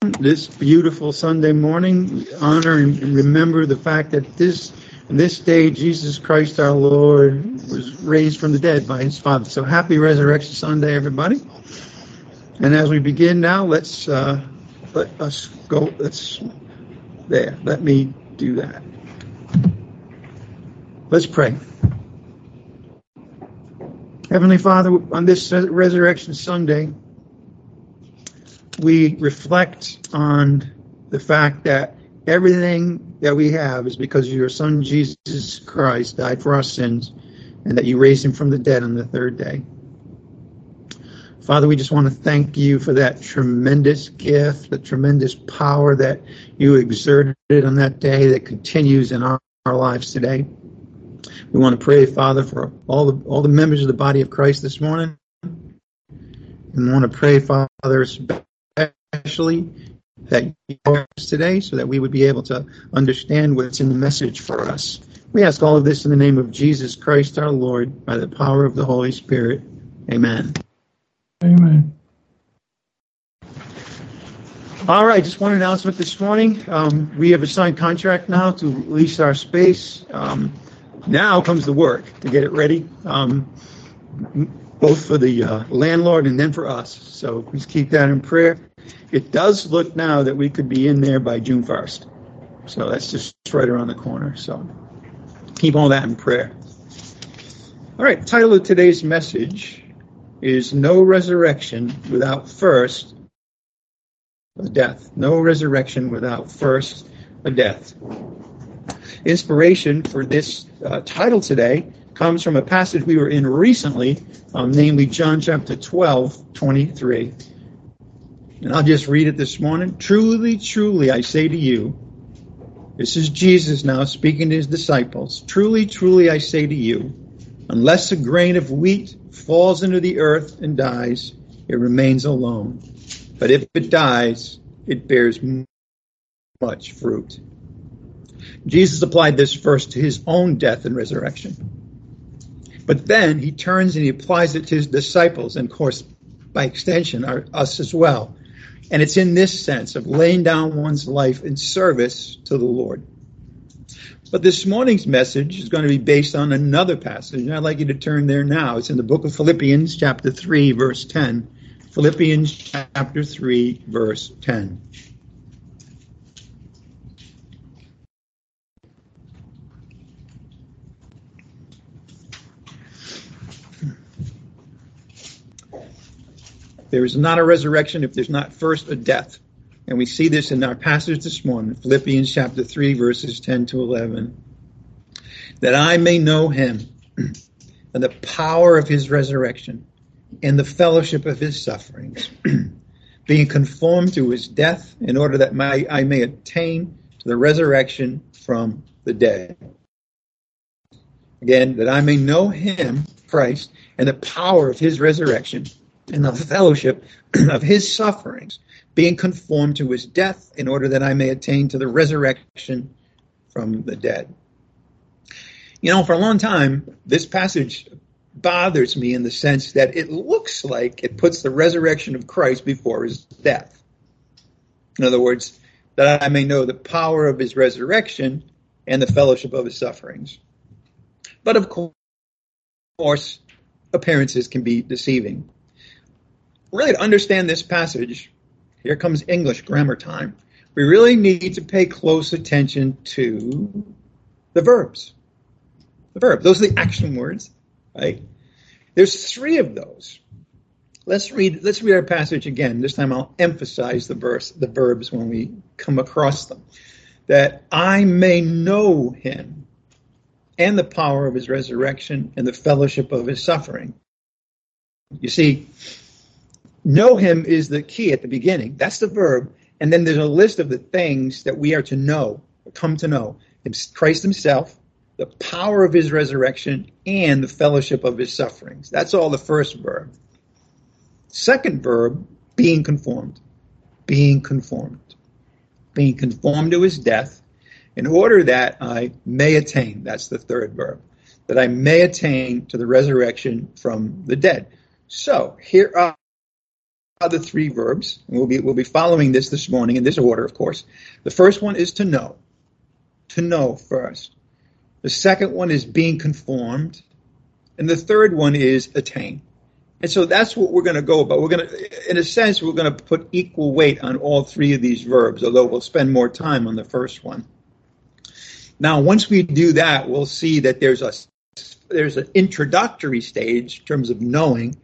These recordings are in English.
this beautiful Sunday morning. Honor and remember the fact that this this day Jesus Christ our Lord was raised from the dead by his Father. So happy Resurrection Sunday, everybody. And as we begin now, let's uh, let us go. Let's there. Let me do that. Let's pray. Heavenly Father, on this Resurrection Sunday, we reflect on the fact that everything that we have is because your Son Jesus Christ died for our sins and that you raised him from the dead on the third day. Father, we just want to thank you for that tremendous gift, the tremendous power that you exerted on that day that continues in our, our lives today. We want to pray, Father, for all the all the members of the body of Christ this morning. And we want to pray, Father, especially that you today so that we would be able to understand what's in the message for us. We ask all of this in the name of Jesus Christ our Lord by the power of the Holy Spirit. Amen. Amen. All right, just one announcement this morning. Um, we have a signed contract now to lease our space. Um, now comes the work to get it ready. Um, both for the uh, landlord and then for us. So please keep that in prayer. It does look now that we could be in there by June 1st. So that's just right around the corner. So keep all that in prayer. All right, title of today's message is No Resurrection Without First a Death. No resurrection without first a death. Inspiration for this uh, title today comes from a passage we were in recently, um, namely John chapter 12, 23. And I'll just read it this morning. Truly, truly, I say to you, this is Jesus now speaking to his disciples. Truly, truly, I say to you, unless a grain of wheat falls into the earth and dies, it remains alone. But if it dies, it bears much fruit. Jesus applied this first to his own death and resurrection. But then he turns and he applies it to his disciples, and of course, by extension, our, us as well. And it's in this sense of laying down one's life in service to the Lord. But this morning's message is going to be based on another passage, and I'd like you to turn there now. It's in the book of Philippians, chapter 3, verse 10. Philippians, chapter 3, verse 10. There is not a resurrection if there's not first a death. And we see this in our passage this morning, Philippians chapter 3, verses 10 to 11. That I may know him and the power of his resurrection and the fellowship of his sufferings, being conformed to his death, in order that my, I may attain to the resurrection from the dead. Again, that I may know him, Christ, and the power of his resurrection in the fellowship of his sufferings, being conformed to his death, in order that I may attain to the resurrection from the dead. You know, for a long time, this passage bothers me in the sense that it looks like it puts the resurrection of Christ before his death. In other words, that I may know the power of his resurrection and the fellowship of his sufferings. But of course, appearances can be deceiving really to understand this passage, here comes English grammar time. We really need to pay close attention to the verbs. The verb. Those are the action words, right? There's three of those. Let's read let's read our passage again. This time I'll emphasize the verse the verbs when we come across them. That I may know him and the power of his resurrection and the fellowship of his suffering. You see, Know him is the key at the beginning. That's the verb. And then there's a list of the things that we are to know, or come to know. Christ himself, the power of his resurrection, and the fellowship of his sufferings. That's all the first verb. Second verb, being conformed. Being conformed. Being conformed to his death in order that I may attain. That's the third verb. That I may attain to the resurrection from the dead. So here the three verbs. We'll be we'll be following this this morning in this order, of course. The first one is to know. To know first. The second one is being conformed, and the third one is attain. And so that's what we're going to go about. We're going to, in a sense, we're going to put equal weight on all three of these verbs, although we'll spend more time on the first one. Now, once we do that, we'll see that there's a there's an introductory stage in terms of knowing,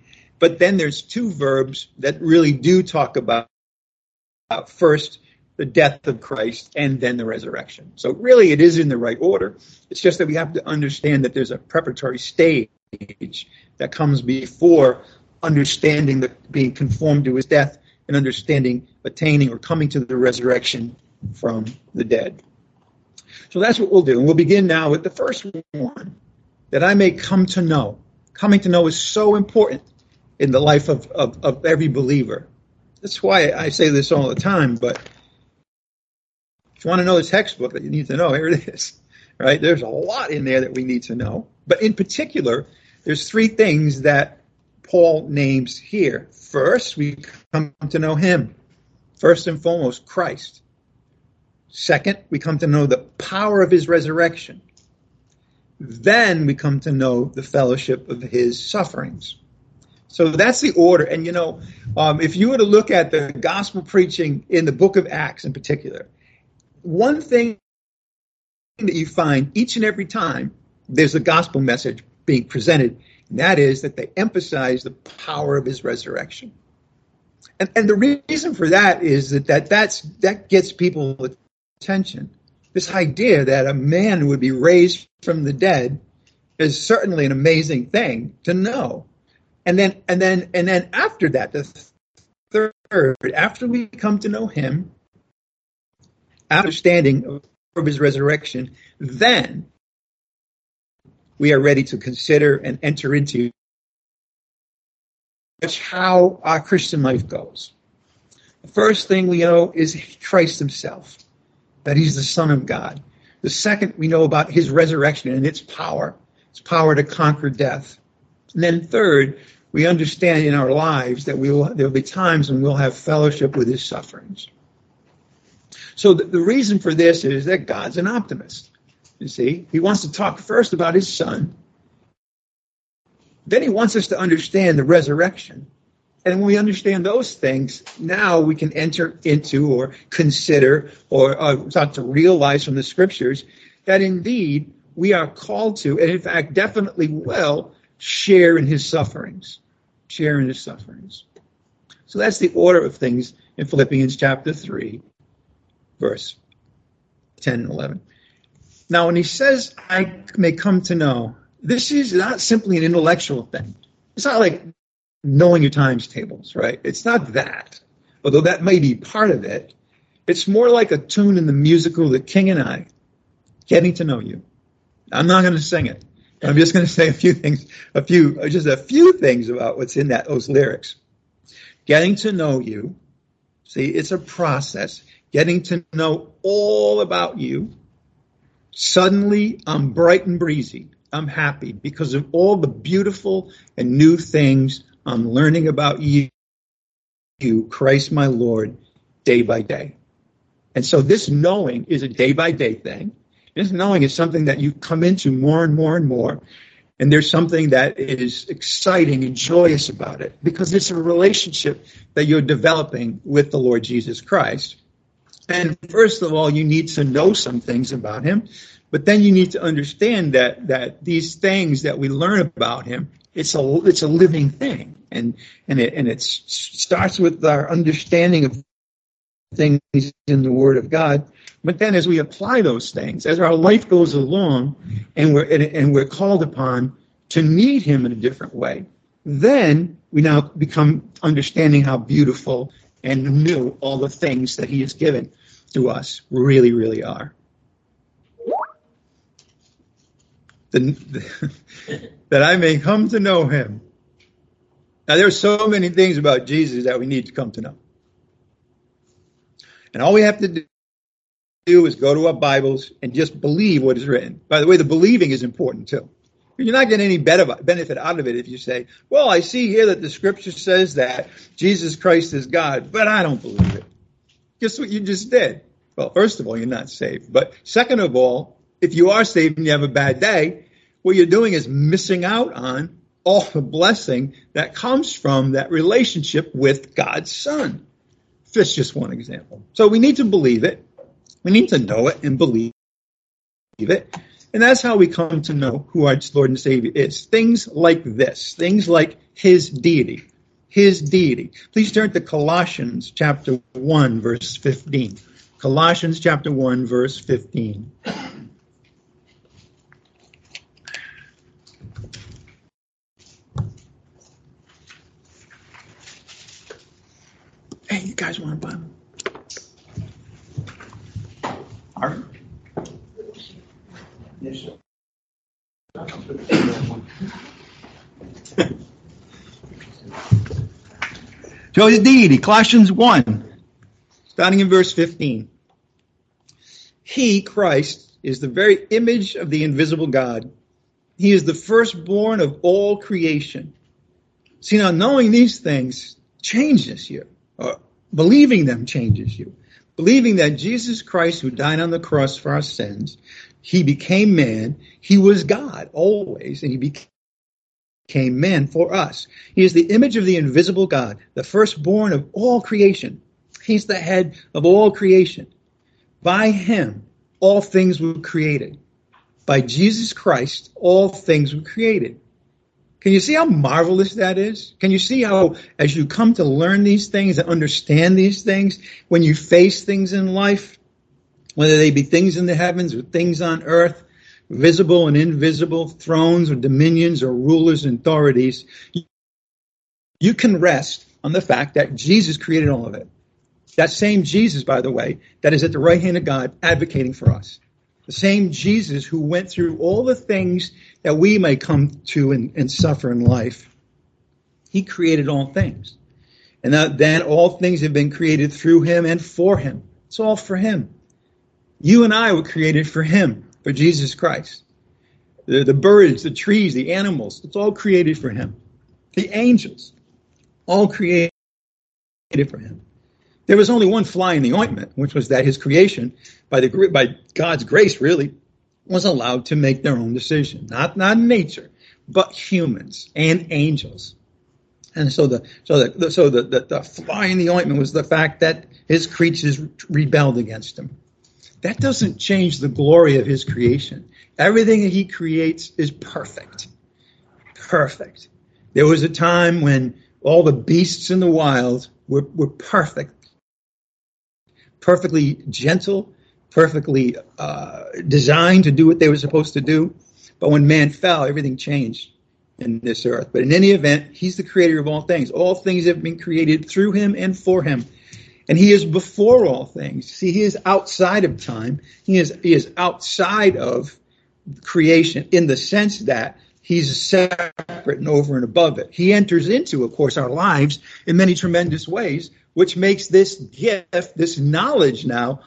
but then there's two verbs that really do talk about uh, first the death of Christ and then the resurrection. So really, it is in the right order. It's just that we have to understand that there's a preparatory stage that comes before understanding the being conformed to his death and understanding attaining or coming to the resurrection from the dead. So that's what we'll do. And we'll begin now with the first one that I may come to know. Coming to know is so important in the life of, of, of every believer. That's why I say this all the time, but if you want to know the textbook that you need to know, here it is. Right? There's a lot in there that we need to know. But in particular, there's three things that Paul names here. First, we come to know him. First and foremost, Christ. Second, we come to know the power of his resurrection. Then we come to know the fellowship of his sufferings. So that's the order. And you know, um, if you were to look at the gospel preaching in the book of Acts in particular, one thing that you find each and every time there's a gospel message being presented, and that is that they emphasize the power of his resurrection. And, and the reason for that is that, that that's, that gets people attention. This idea that a man would be raised from the dead is certainly an amazing thing to know. And then, and then, and then after that, the third, after we come to know him, understanding of his resurrection, then we are ready to consider and enter into that's how our Christian life goes. The first thing we know is Christ himself that he's the Son of God. The second, we know about his resurrection and its power, its power to conquer death. And then third, we understand in our lives that we will, there will be times when we'll have fellowship with his sufferings. So the, the reason for this is that God's an optimist. You see, he wants to talk first about his son. Then he wants us to understand the resurrection. And when we understand those things, now we can enter into or consider or uh, start to realize from the scriptures that indeed we are called to, and in fact, definitely will, share in his sufferings. Share in his sufferings. So that's the order of things in Philippians chapter 3, verse 10 and 11. Now, when he says, I may come to know, this is not simply an intellectual thing. It's not like knowing your times tables, right? It's not that, although that may be part of it. It's more like a tune in the musical The King and I, getting to know you. I'm not going to sing it. I'm just going to say a few things, a few, just a few things about what's in that those lyrics. Getting to know you. See, it's a process. Getting to know all about you. Suddenly, I'm bright and breezy. I'm happy because of all the beautiful and new things I'm learning about you, you, Christ my Lord, day by day. And so this knowing is a day by day thing. This knowing is something that you come into more and more and more. And there's something that is exciting and joyous about it because it's a relationship that you're developing with the Lord Jesus Christ. And first of all, you need to know some things about him, but then you need to understand that that these things that we learn about him it's a it's a living thing, and and it and it starts with our understanding of things in the Word of God. But then, as we apply those things, as our life goes along, and we're and we're called upon to meet Him in a different way, then we now become understanding how beautiful and new all the things that He has given to us really, really are. The, the that I may come to know him. Now, there are so many things about Jesus that we need to come to know. And all we have to do is go to our Bibles and just believe what is written. By the way, the believing is important too. You're not getting any benefit out of it if you say, well, I see here that the scripture says that Jesus Christ is God, but I don't believe it. Guess what you just did? Well, first of all, you're not saved. But second of all, if you are saved and you have a bad day, what you're doing is missing out on all the blessing that comes from that relationship with God's Son. That's just one example. So we need to believe it. We need to know it and believe it. And that's how we come to know who our Lord and Savior is. Things like this, things like His deity, His deity. Please turn to Colossians chapter 1, verse 15. Colossians chapter 1, verse 15. Hey, you guys want a Bible? Right. Yes, so his deity, Colossians 1, starting in verse 15. He, Christ, is the very image of the invisible God. He is the firstborn of all creation. See, now knowing these things changes you. Or believing them changes you. Believing that Jesus Christ, who died on the cross for our sins, he became man. He was God always, and he became man for us. He is the image of the invisible God, the firstborn of all creation. He's the head of all creation. By him, all things were created. By Jesus Christ, all things were created. Can you see how marvelous that is? Can you see how, as you come to learn these things and understand these things, when you face things in life, whether they be things in the heavens or things on earth, visible and invisible, thrones or dominions or rulers and authorities, you can rest on the fact that Jesus created all of it. That same Jesus, by the way, that is at the right hand of God advocating for us. The same Jesus who went through all the things that we may come to and, and suffer in life. He created all things. And that, then all things have been created through him and for him. It's all for him. You and I were created for Him, for Jesus Christ. The, the birds, the trees, the animals, it's all created for Him. The angels, all created for Him. There was only one fly in the ointment, which was that His creation, by the by God's grace, really, was allowed to make their own decision. Not not nature, but humans and angels. And so the so the so the, the, the fly in the ointment was the fact that his creatures rebelled against him. That doesn't change the glory of his creation. Everything that he creates is perfect. Perfect. There was a time when all the beasts in the wild were, were perfect, perfectly gentle, perfectly uh, designed to do what they were supposed to do. But when man fell, everything changed in this earth. But in any event, he's the creator of all things. All things have been created through him and for him and he is before all things. See, he is outside of time. He is he is outside of creation in the sense that he's separate and over and above it. He enters into, of course, our lives in many tremendous ways, which makes this gift, this knowledge now,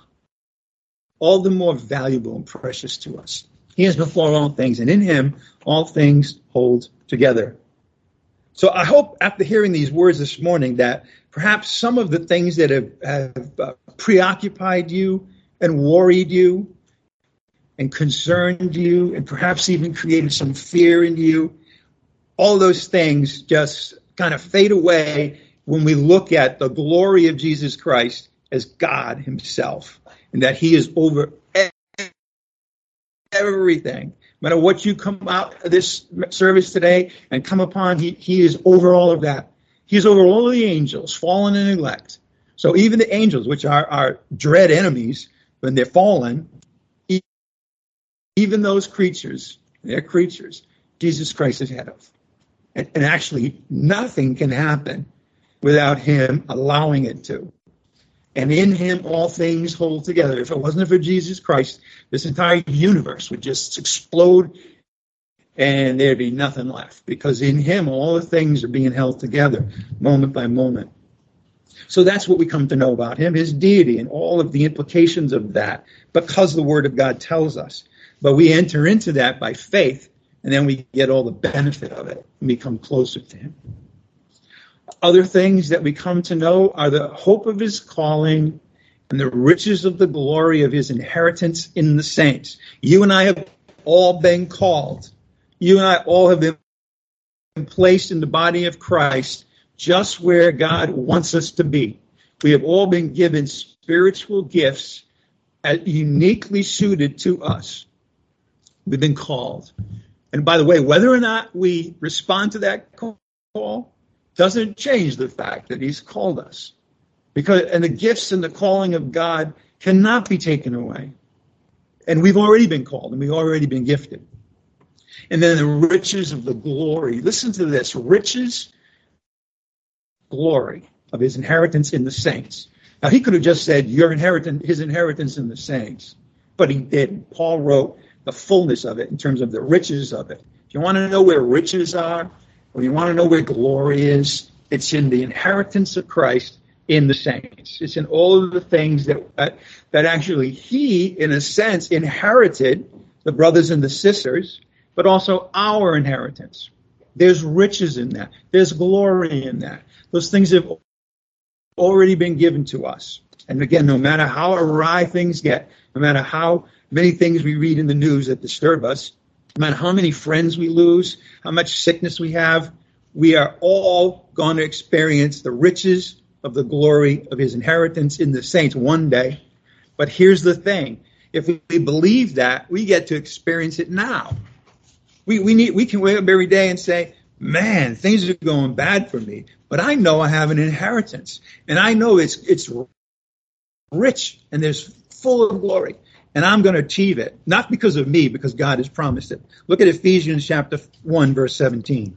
all the more valuable and precious to us. He is before all things, and in him all things hold together. So I hope after hearing these words this morning that perhaps some of the things that have, have uh, preoccupied you and worried you and concerned you and perhaps even created some fear in you, all those things just kind of fade away when we look at the glory of Jesus Christ as God Himself and that He is over everything. No matter what you come out of this service today and come upon, He, he is over all of that. He's over all of the angels, fallen and elect. So even the angels, which are our dread enemies, when they're fallen, even those creatures, they're creatures, Jesus Christ is head of. And, and actually, nothing can happen without him allowing it to. And in him, all things hold together. If it wasn't for Jesus Christ, this entire universe would just explode and there'd be nothing left because in him all the things are being held together moment by moment. So that's what we come to know about him, his deity, and all of the implications of that because the Word of God tells us. But we enter into that by faith, and then we get all the benefit of it and become closer to Him. Other things that we come to know are the hope of His calling and the riches of the glory of His inheritance in the saints. You and I have all been called. You and I all have been placed in the body of Christ just where God wants us to be. We have all been given spiritual gifts uniquely suited to us. We've been called. And by the way, whether or not we respond to that call doesn't change the fact that He's called us. Because and the gifts and the calling of God cannot be taken away. And we've already been called and we've already been gifted. And then the riches of the glory. Listen to this riches, glory of his inheritance in the saints. Now he could have just said your inheritance, his inheritance in the saints, but he didn't. Paul wrote the fullness of it in terms of the riches of it. If you want to know where riches are, or you want to know where glory is, it's in the inheritance of Christ in the saints. It's in all of the things that that, that actually he, in a sense, inherited the brothers and the sisters, but also our inheritance. There's riches in that. There's glory in that. Those things have already been given to us. And again, no matter how awry things get, no matter how many things we read in the news that disturb us, no matter how many friends we lose, how much sickness we have, we are all going to experience the riches of the glory of his inheritance in the saints one day. But here's the thing if we believe that, we get to experience it now. We, we, need, we can wake up every day and say, man, things are going bad for me, but I know I have an inheritance, and I know it's it's rich and there's full of glory, and I'm going to achieve it, not because of me, because God has promised it. Look at Ephesians chapter one, verse seventeen.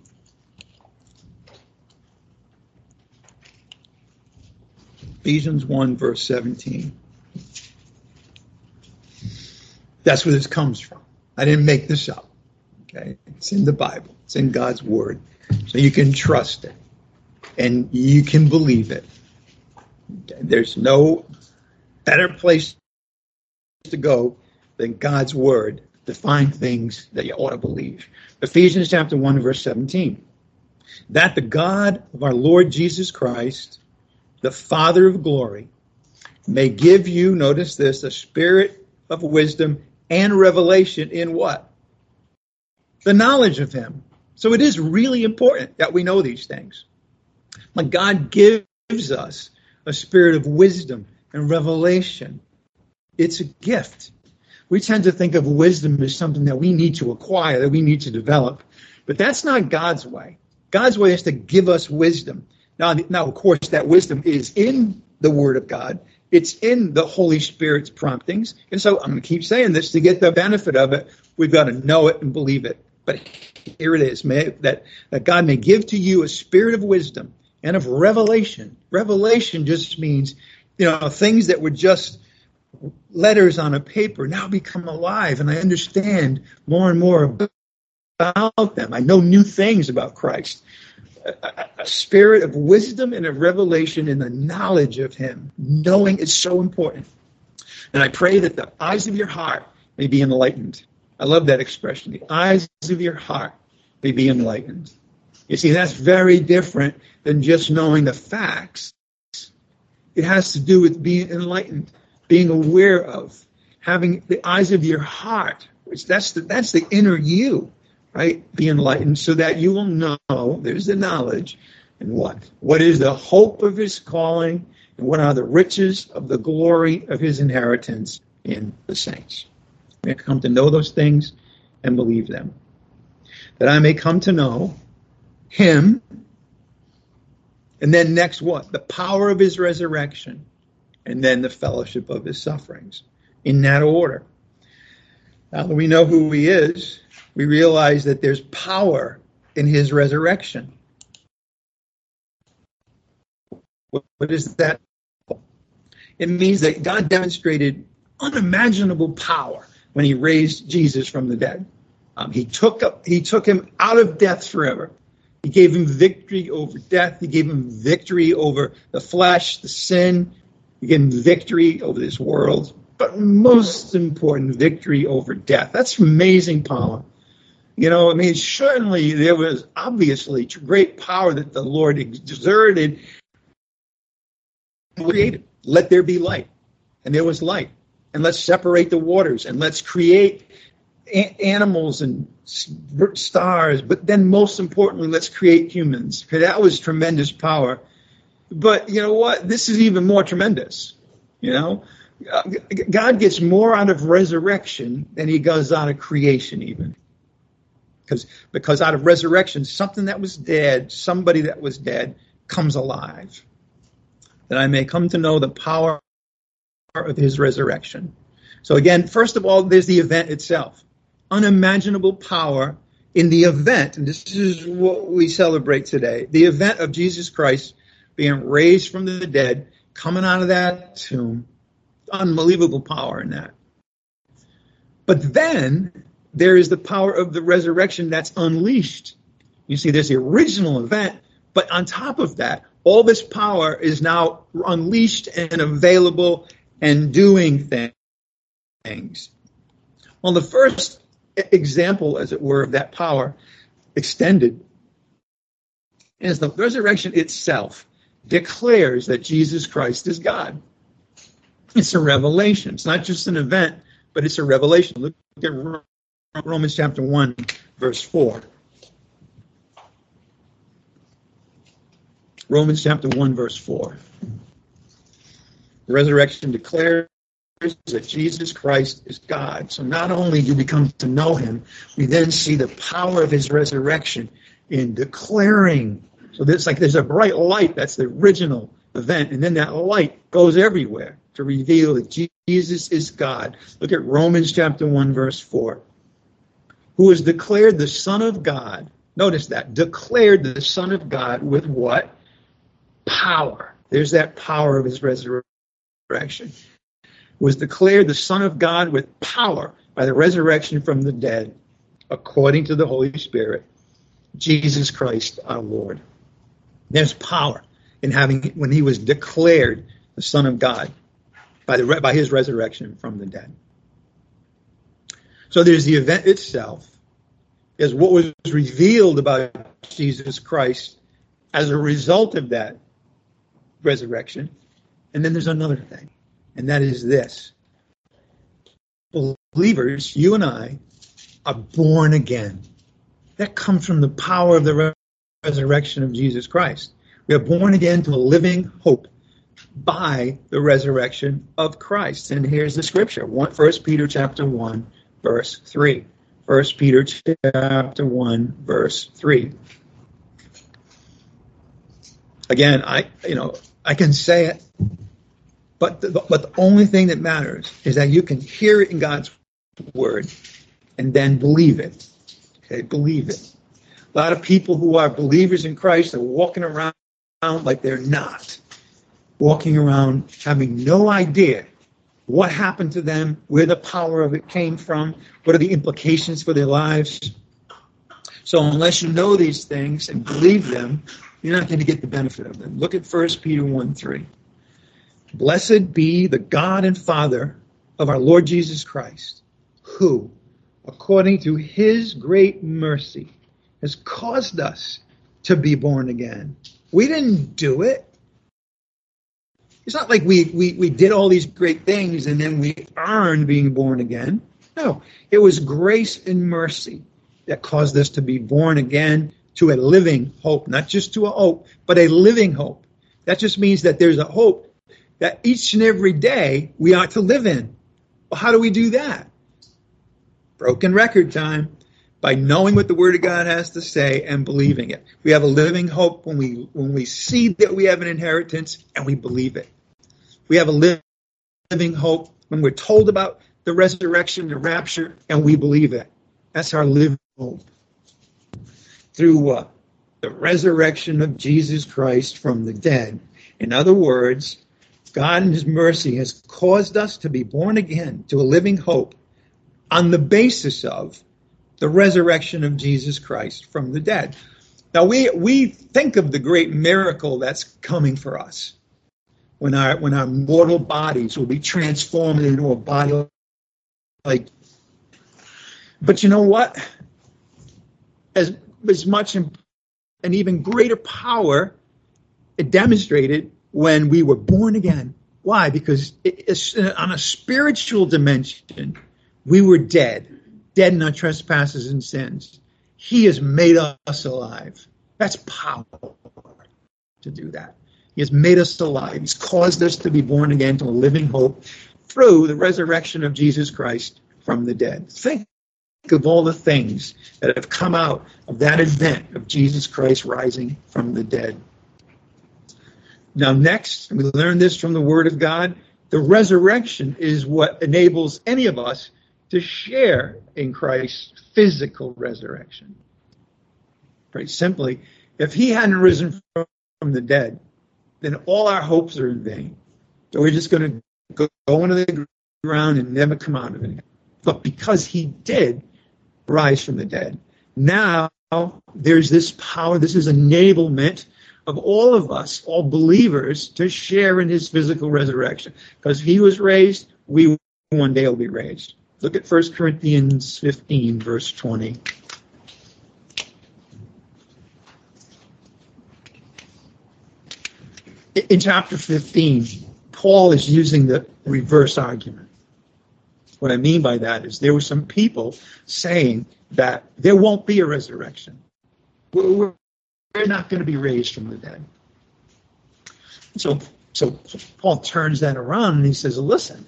Ephesians 1, verse 17. That's where this comes from. I didn't make this up. Okay? It's in the Bible. It's in God's word. So you can trust it and you can believe it. There's no better place to go than God's word to find things that you ought to believe. Ephesians chapter 1 verse 17. That the God of our Lord Jesus Christ, the Father of glory, may give you, notice this, a spirit of wisdom and revelation in what? The knowledge of him so it is really important that we know these things. But God gives us a spirit of wisdom and revelation. It's a gift. We tend to think of wisdom as something that we need to acquire, that we need to develop. But that's not God's way. God's way is to give us wisdom. Now, now of course, that wisdom is in the Word of God. It's in the Holy Spirit's promptings. And so I'm going to keep saying this to get the benefit of it. We've got to know it and believe it. But here it is, may, that, that God may give to you a spirit of wisdom and of revelation. Revelation just means, you know, things that were just letters on a paper now become alive, and I understand more and more about them. I know new things about Christ. A, a, spirit of wisdom and of revelation in the knowledge of Him. Knowing is so important. And I pray that the eyes of your heart may be enlightened I love that expression. The eyes of your heart may be enlightened. You see, that's very different than just knowing the facts. It has to do with being enlightened, being aware of, having the eyes of your heart, which that's the, that's the inner you, right? Be enlightened so that you will know, there's the knowledge, and what? What is the hope of his calling, and what are the riches of the glory of his inheritance in the saints? may come to know those things and believe them. That I may come to know him. And then next what? The power of his resurrection. And then the fellowship of his sufferings. In that order. Now that we know who he is, we realize that there's power in his resurrection. What is that? It means that God demonstrated unimaginable power when he raised Jesus from the dead. Um, he took up, he took him out of death forever. He gave him victory over death. He gave him victory over the flesh, the sin. Him victory over this world. But most important, victory over death. That's amazing power. You know, I mean, certainly there was obviously great power that the Lord exerted. Created, let there be light, and there was light, and let's separate the waters, and let's create a- animals and stars. But then, most importantly, let's create humans. Okay, that was tremendous power. But you know what? This is even more tremendous. You know, God gets more out of resurrection than he does out of creation, even because because out of resurrection, something that was dead, somebody that was dead, comes alive. That I may come to know the power of his resurrection. So again, first of all, there's the event itself. Unimaginable power in the event, and this is what we celebrate today, the event of Jesus Christ being raised from the dead, coming out of that tomb. Unbelievable power in that. But then there is the power of the resurrection that's unleashed. You see, there's the original event, but on top of that, all this power is now unleashed and available and doing things. Well, the first example, as it were, of that power extended is the resurrection itself declares that Jesus Christ is God. It's a revelation. It's not just an event, but it's a revelation. Look at Romans chapter 1, verse 4. Romans chapter 1, verse 4. The resurrection declares that Jesus Christ is God. So not only do we come to know him, we then see the power of his resurrection in declaring. So there's like there's a bright light, that's the original event, and then that light goes everywhere to reveal that Jesus is God. Look at Romans chapter 1, verse 4 who is declared the Son of God. Notice that. Declared the Son of God with what? Power. There's that power of his resurrection. Was declared the Son of God with power by the resurrection from the dead, according to the Holy Spirit, Jesus Christ our Lord. There's power in having when he was declared the Son of God by the by his resurrection from the dead. So there's the event itself, is what was revealed about Jesus Christ as a result of that resurrection. And then there's another thing, and that is this. Believers, you and I, are born again. That comes from the power of the resurrection of Jesus Christ. We are born again to a living hope by the resurrection of Christ. And here's the scripture, 1 Peter chapter 1, verse 3. 1 Peter chapter 1, verse 3. Again, I you know I can say it, but the, but the only thing that matters is that you can hear it in God's word and then believe it. Okay, believe it. A lot of people who are believers in Christ are walking around like they're not, walking around having no idea what happened to them, where the power of it came from, what are the implications for their lives. So unless you know these things and believe them, you're not going to get the benefit of them. Look at 1 Peter 1 3. Blessed be the God and Father of our Lord Jesus Christ, who, according to his great mercy, has caused us to be born again. We didn't do it. It's not like we, we, we did all these great things and then we earned being born again. No, it was grace and mercy that caused us to be born again to a living hope, not just to a hope, but a living hope. That just means that there's a hope that each and every day we ought to live in. Well, how do we do that? Broken record time by knowing what the Word of God has to say and believing it. We have a living hope when we when we see that we have an inheritance and we believe it. We have a living hope when we're told about the resurrection, the rapture, and we believe it. That's our living hope. Through what? The resurrection of Jesus Christ from the dead. In other words, God in His mercy has caused us to be born again to a living hope on the basis of the resurrection of Jesus Christ from the dead. Now we we think of the great miracle that's coming for us when our when our mortal bodies will be transformed into a body like but you know what as, as much an even greater power it demonstrated when we were born again. Why? Because it, uh, on a spiritual dimension, we were dead, dead in our trespasses and sins. He has made us alive. That's power to do that. He has made us alive. He's caused us to be born again to a living hope through the resurrection of Jesus Christ from the dead. Think of all the things that have come out of that event of Jesus Christ rising from the dead. Now, next, and we learn this from the Word of God. The resurrection is what enables any of us to share in Christ's physical resurrection. Very simply, if he hadn't risen from the dead, then all our hopes are in vain. So we're just going to go into the ground and never come out of it. But because he did rise from the dead, now there's this power, this is enablement of all of us, all believers, to share in his physical resurrection. Because he was raised, we one day will be raised. Look at 1 Corinthians 15, verse 20. In chapter 15, Paul is using the reverse argument. What I mean by that is there were some people saying that there won't be a resurrection. We're, not going to be raised from the dead. So, so Paul turns that around and he says, listen,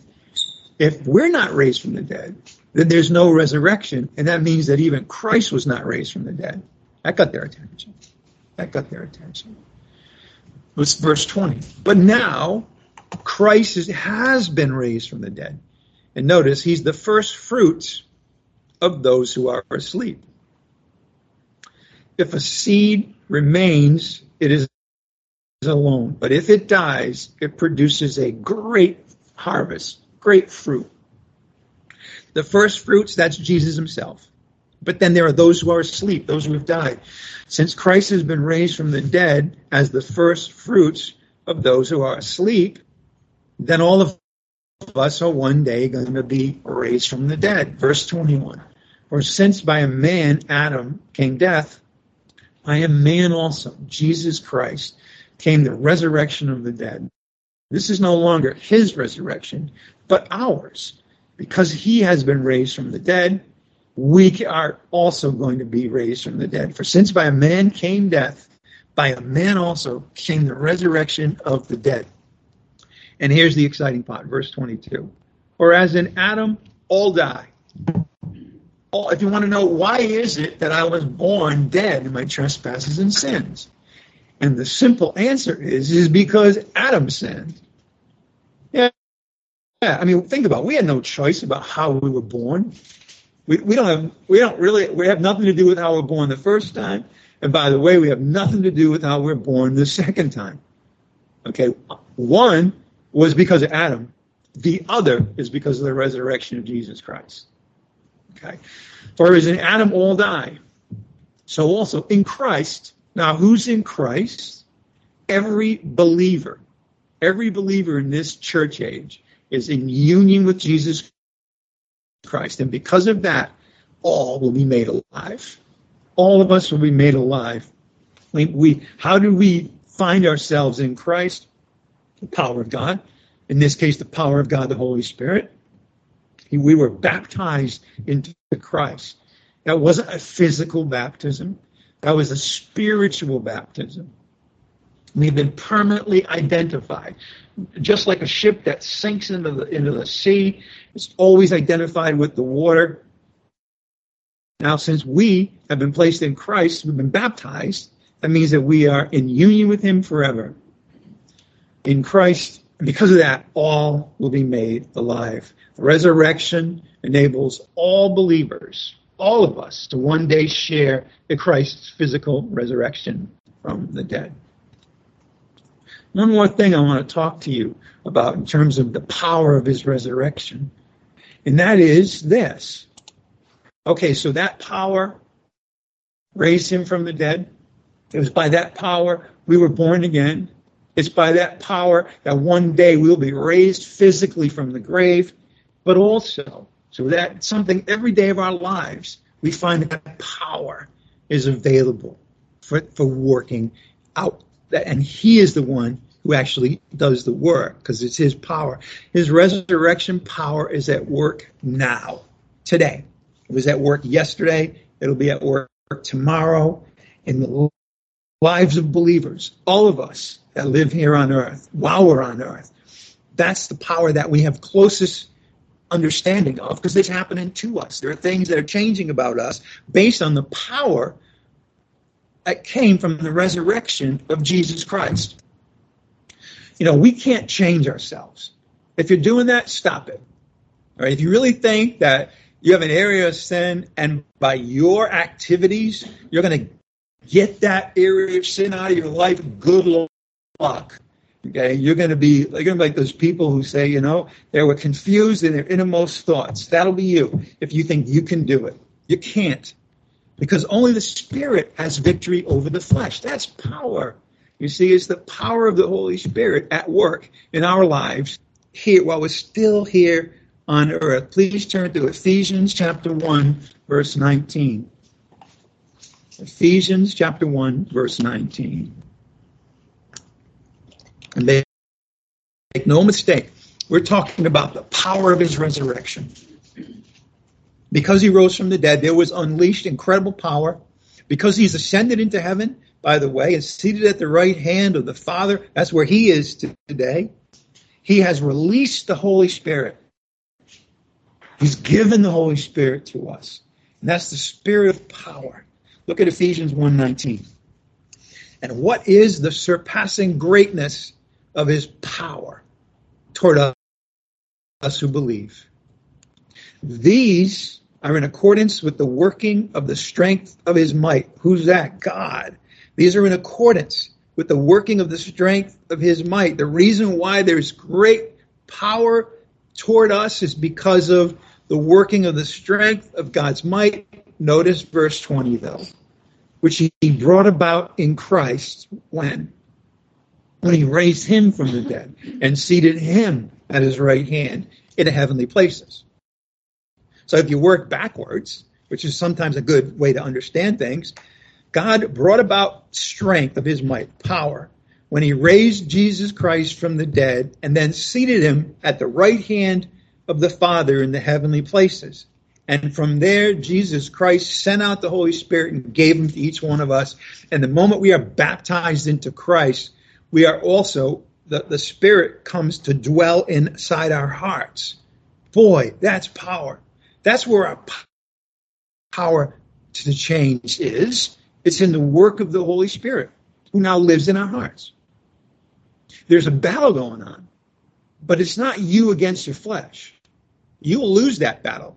if we're not raised from the dead, then there's no resurrection, and that means that even Christ was not raised from the dead. That got their attention. That got their attention. It was verse 20. But now Christ is, has been raised from the dead. And notice he's the first fruits of those who are asleep. If a seed remains, it is alone. But if it dies, it produces a great harvest, great fruit. The first fruits, that's Jesus himself. But then there are those who are asleep, those who have died. Since Christ has been raised from the dead as the first fruits of those who are asleep, then all of us are one day going to be raised from the dead. Verse 21. For since by a man, Adam, came death, I am man also, Jesus Christ, came the resurrection of the dead. This is no longer his resurrection, but ours. Because he has been raised from the dead, we are also going to be raised from the dead. For since by a man came death, by a man also came the resurrection of the dead. And here's the exciting part, verse 22. For as in Adam, all die All, if you want to know why is it that I was born dead in my trespasses and sins? And the simple answer is, is because Adam sinned. I mean, think about it. We had no choice about how we were born. We, we don't have, we don't really, we have nothing to do with how we we're born the first time. And by the way, we have nothing to do with how we're born the second time. Okay. One was because of Adam. The other is because of the resurrection of Jesus Christ. Okay. For as in Adam all die, so also in Christ. Now, who's in Christ? Every believer, every believer in this church age is in union with Jesus Christ. And because of that, all will be made alive. All of us will be made alive. We, we how do we find ourselves in Christ? The power of God. In this case, the power of God, the Holy Spirit. We were baptized into Christ. That wasn't a physical baptism. That was a spiritual baptism. We've been permanently identified. Just like a ship that sinks into the, into the sea, it's always identified with the water. Now, since we have been placed in Christ, we've been baptized, that means that we are in union with Him forever. In Christ, because of that, all will be made alive. The resurrection enables all believers, all of us, to one day share in Christ's physical resurrection from the dead. One more thing I want to talk to you about in terms of the power of his resurrection, and that is this. Okay, so that power raised him from the dead. It was by that power we were born again. It's by that power that one day we'll be raised physically from the grave, but also, so that something every day of our lives, we find that power is available for, for working out. And He is the one who actually does the work because it's His power. His resurrection power is at work now, today. It was at work yesterday. It'll be at work tomorrow in the lives of believers, all of us that live here on earth, while we're on earth. That's the power that we have closest understanding of because it's happening to us. There are things that are changing about us based on the power that came from the resurrection of Jesus Christ. You know, we can't change ourselves. If you're doing that, stop it. All right. If you really think that you have an area of sin and by your activities, you're going to get that area of sin out of your life, good luck. Okay, you're going to be you're going to be like those people who say, you know, they were confused in their innermost thoughts. That'll be you if you think you can do it. You can't, because only the Spirit has victory over the flesh. That's power. You see, it's the power of the Holy Spirit at work in our lives here while we're still here on earth. Please turn to Ephesians chapter 1, verse 19. Ephesians chapter 1, verse 19. And make, make no mistake, we're talking about the power of his resurrection. Because he rose from the dead, there was unleashed incredible power. Because he's ascended into heaven, by the way, and seated at the right hand of the Father, that's where he is today. He has released the Holy Spirit. He's given the Holy Spirit to us. And that's the spirit of power. Look at Ephesians 1:19. And what is the surpassing greatness of his power toward us who believe. These are in accordance with the working of the strength of his might. Who's that? God. These are in accordance with the working of the strength of his might. The reason why there's great power toward us is because of the working of the strength of God's might. Notice verse 20, though, which he brought about in Christ when? when he raised him from the dead and seated him at his right hand in the heavenly places. So if you work backwards, which is sometimes a good way to understand things, God brought about strength of his might, power, when he raised Jesus Christ from the dead and then seated him at the right hand of the Father in the heavenly places. And from there, Jesus Christ sent out the Holy Spirit and gave him to each one of us. And the moment we are baptized into Christ, we are also, the, the Spirit comes to dwell inside our hearts. Boy, that's power. That's where our power to the change is. It's in the work of the Holy Spirit who now lives in our hearts. There's a battle going on, but it's not you against your flesh. You will lose that battle.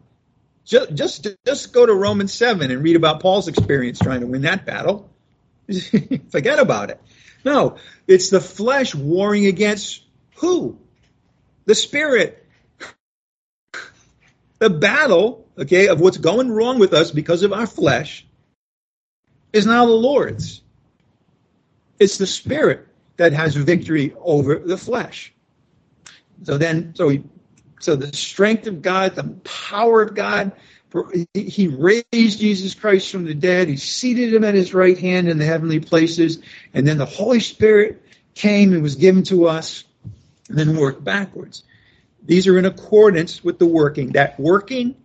Just, just, just go to Romans 7 and read about Paul's experience trying to win that battle. Forget about it. No, it's the flesh warring against who? The spirit. The battle, okay, of what's going wrong with us because of our flesh is now the Lord's. It's the spirit that has victory over the flesh. So then, so he, so the strength of God, the power of God, he raised Jesus Christ from the dead. He seated him at his right hand in the heavenly places. And then the Holy Spirit came and was given to us and then worked backwards. These are in accordance with the working. That working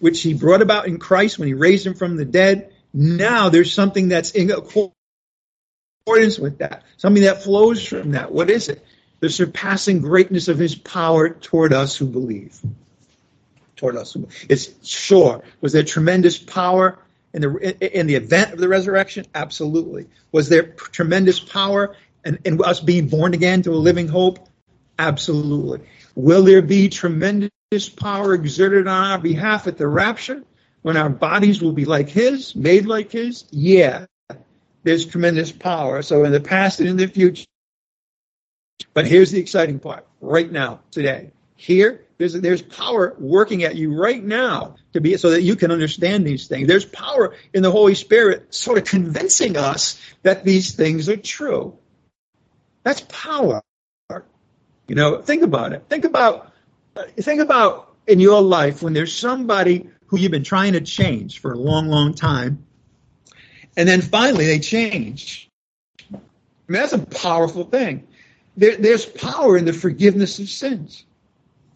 which he brought about in Christ when he raised him from the dead. Now there's something that's in accordance with that, something that flows from that. What is it? The surpassing greatness of his power toward us who believe toward us. It's sure. Was there tremendous power in the in the event of the resurrection? Absolutely. Was there tremendous power in, in us being born again to a living hope? Absolutely. Will there be tremendous power exerted on our behalf at the rapture when our bodies will be like His, made like His? Yeah, there's tremendous power. So in the past and in the future. But here's the exciting part right now, today. Here, there's, there's power working at you right now to be so that you can understand these things. There's power in the Holy Spirit sort of convincing us that these things are true. That's power. You know, think about it. Think about uh, think about in your life when there's somebody who you've been trying to change for a long, long time, And then finally they change. I mean, that's a powerful thing. There, there's power in the forgiveness of sins.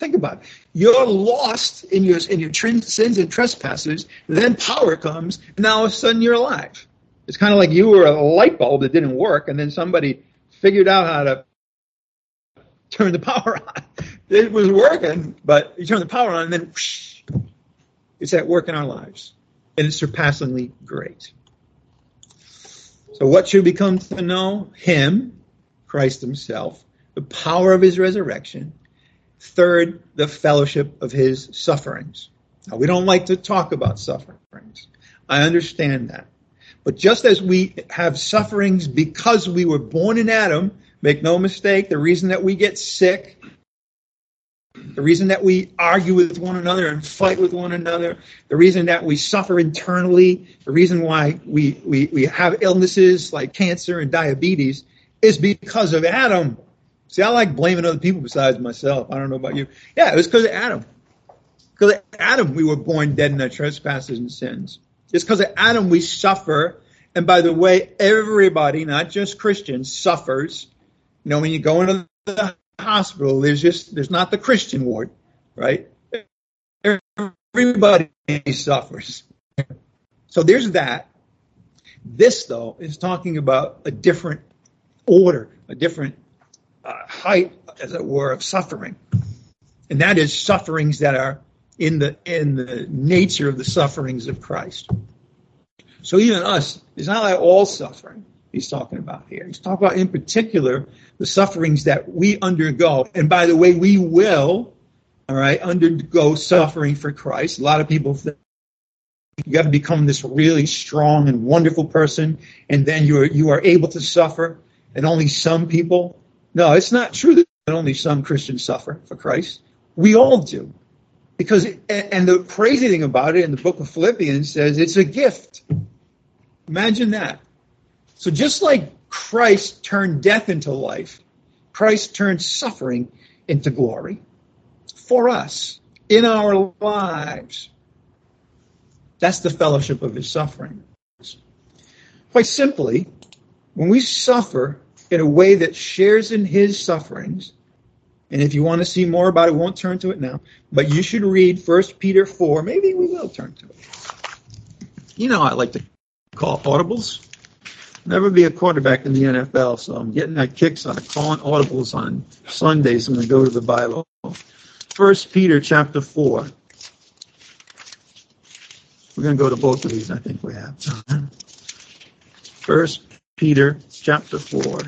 Think about it. You're lost in your in your sins and trespasses. Then power comes. And now all of a sudden you're alive. It's kind of like you were a light bulb that didn't work, and then somebody figured out how to turn the power on. It was working, but you turn the power on, and then whoosh, it's at work in our lives, and it's surpassingly great. So, what should we come to know? Him, Christ Himself, the power of His resurrection. Third, the fellowship of His sufferings. Now, we don't like to talk about sufferings. I understand that. But just as we have sufferings because we were born in Adam, make no mistake, the reason that we get sick, the reason that we argue with one another and fight with one another, the reason that we suffer internally, the reason why we, we, we have illnesses like cancer and diabetes is because of Adam. See, I like blaming other people besides myself. I don't know about you. Yeah, it was because of Adam. Because of Adam, we were born dead in our trespasses and sins. It's because of Adam we suffer. And by the way, everybody, not just Christians, suffers. You know, when you go into the hospital, there's just there's not the Christian ward, right? Everybody suffers. So there's that. This though is talking about a different order, a different uh, height, as it were, of suffering, and that is sufferings that are in the in the nature of the sufferings of Christ. So even us, it's not like all suffering he's talking about here. He's talking about in particular the sufferings that we undergo. And by the way, we will, all right, undergo suffering for Christ. A lot of people think you got to become this really strong and wonderful person, and then you are you are able to suffer, and only some people. No, it's not true that only some Christians suffer for Christ. We all do. Because, and the crazy thing about it in the book of Philippians says it's a gift. Imagine that. So just like Christ turned death into life, Christ turned suffering into glory for us in our lives. That's the fellowship of his suffering. Quite simply, when we suffer in a way that shares in his sufferings, and if you want to see more about it, we won't turn to it now, but you should read 1 Peter 4. Maybe we will turn to it. You know, I like to call audibles. Never be a quarterback in the NFL, so I'm getting that kicks on calling audibles on Sundays when I go to the Bible. First Peter chapter four. We're going to go to both of these. I think we have. First Peter chapter four.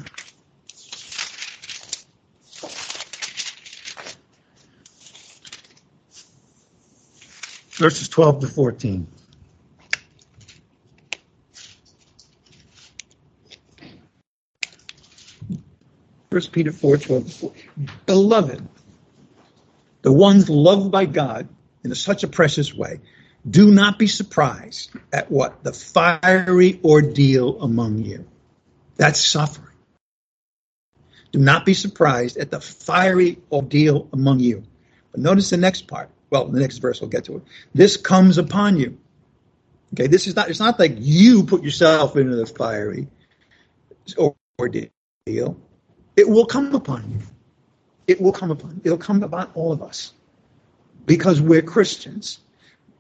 Verses 12 to 14. First Peter 4, 12 Beloved, the ones loved by God in such a precious way, do not be surprised at what? The fiery ordeal among you. That's suffering. Do not be surprised at the fiery ordeal among you. But notice the next part. Well, the next verse we'll get to it. This comes upon you. Okay, this is not, it's not like you put yourself into the fiery ordeal. It will come upon you. It will come upon. It'll come upon all of us because we're Christians.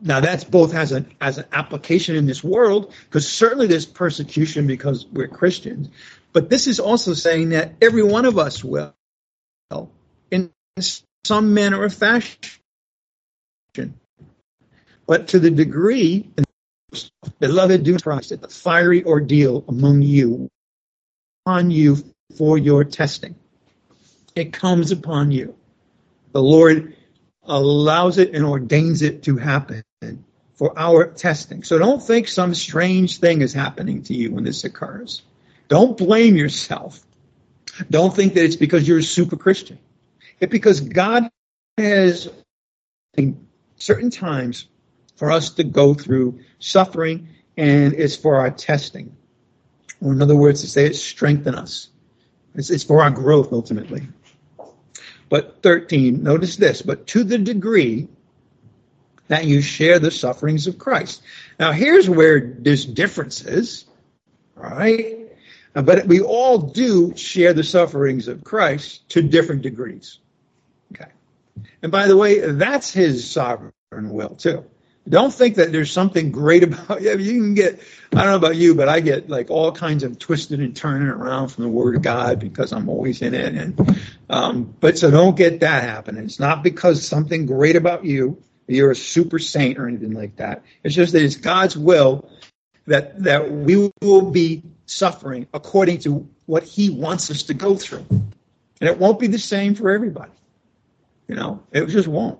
Now that's both as an as an application in this world, because certainly there's persecution because we're Christians, but this is also saying that every one of us will, in some manner or fashion. But to the degree, beloved, do Christ the fiery ordeal among you, on you for your testing. It comes upon you. The Lord allows it and ordains it to happen for our testing. So don't think some strange thing is happening to you when this occurs. Don't blame yourself. Don't think that it's because you're a super Christian. It's because God has certain times for us to go through suffering and it's for our testing. Or in other words, to say it strengthen us. It's, it's for our growth ultimately. But 13, notice this, but to the degree that you share the sufferings of Christ. Now, here's where there's differences. right? But we all do share the sufferings of Christ to different degrees. Okay. And by the way, that's his sovereign will too. Don't think that there's something great about you. You can get, I don't know about you, but I get like all kinds of twisted and turning around from the Word of God because I'm always in it. And, um, but so don't get that happening. It's not because something great about you, you're a super saint or anything like that. It's just that it's God's will that that we will be suffering according to what He wants us to go through, and it won't be the same for everybody. You know, it just won't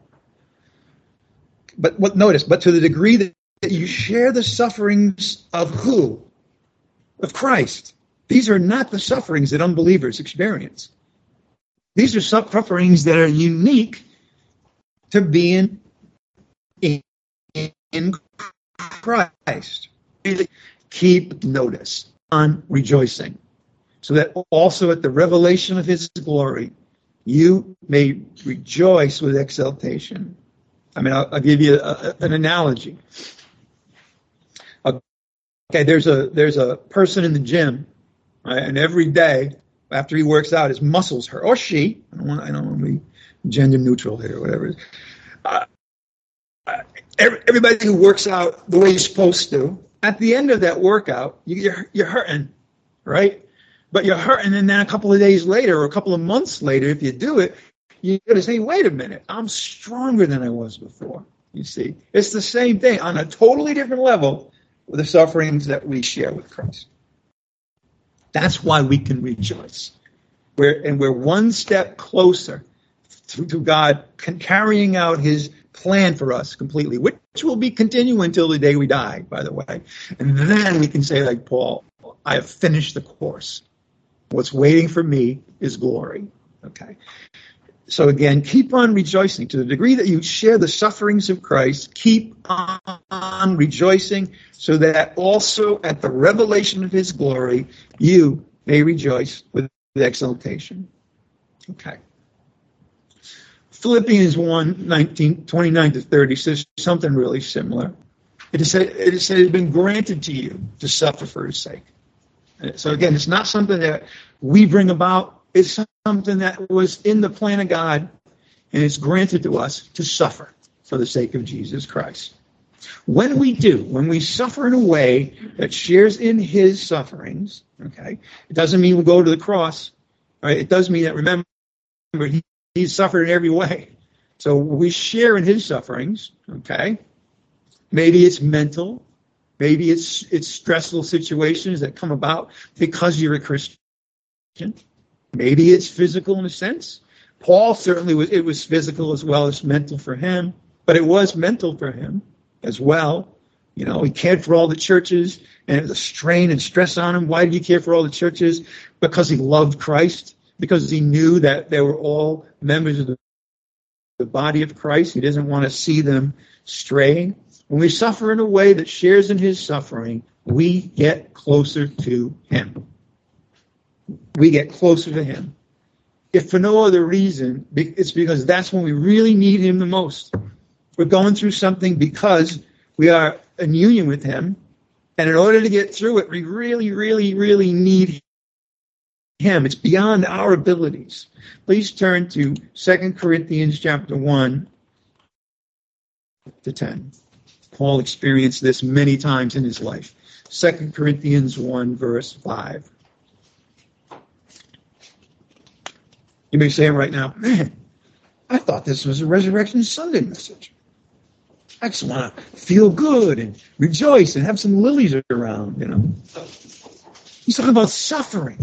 but what notice, but to the degree that you share the sufferings of who? Of Christ. These are not the sufferings that unbelievers experience. These are sufferings that are unique to being in, in Christ. Keep notice on rejoicing, so that also at the revelation of his glory, you may rejoice with exultation. I mean, I'll, I'll give you a, an analogy. Okay, there's a there's a person in the gym, right, and every day after he works out, his muscles hurt, or she. I don't want I don't want to be gender neutral here, whatever. Uh, everybody who works out the way you're supposed to, at the end of that workout, you're you're hurting, right? But you're hurting, and then a couple of days later, or a couple of months later, if you do it, you're going to say, wait a minute, I'm stronger than I was before. You see, it's the same thing on a totally different level with the sufferings that we share with Christ. That's why we can rejoice. We're, and we're one step closer to, to God carrying out his plan for us completely, which will be continuing until the day we die, by the way. And then we can say, like Paul, I have finished the course. What's waiting for me is glory. Okay. So again, keep on rejoicing. To the degree that you share the sufferings of Christ, keep on rejoicing so that also at the revelation of his glory, you may rejoice with exultation. Okay. Philippians 1, 19, 29 to 30 says something really similar. It is said, it is said it has been granted to you to suffer for his sake. So again, it's not something that we bring about is something that was in the plan of God and it's granted to us to suffer for the sake of Jesus Christ. When we do, when we suffer in a way that shares in his sufferings, okay, it doesn't mean we go to the cross, right? It does mean that, remember, he, he suffered in every way. So we share in his sufferings, okay? Maybe it's mental, maybe it's it's stressful situations that come about because you're a Christian. Maybe it's physical in a sense. Paul certainly was, it was physical as well as mental for him, but it was mental for him as well. You know, he cared for all the churches and it was a strain and stress on him. Why did he care for all the churches? Because he loved Christ, because he knew that they were all members of the, the body of Christ. He doesn't want to see them straying. When we suffer in a way that shares in his suffering, we get closer to him we get closer to Him. If for no other reason, it's because that's when we really need Him the most. We're going through something because we are in union with Him, and in order to get through it, we really, really, really need Him. It's beyond our abilities. Please turn to 2 Corinthians chapter 1 to 10. Paul experienced this many times in his life. 2 Corinthians 1, verse 5. You may be saying right now, man, I thought this was a Resurrection Sunday message. I just want to feel good and rejoice and have some lilies around, you know. He's talking about suffering.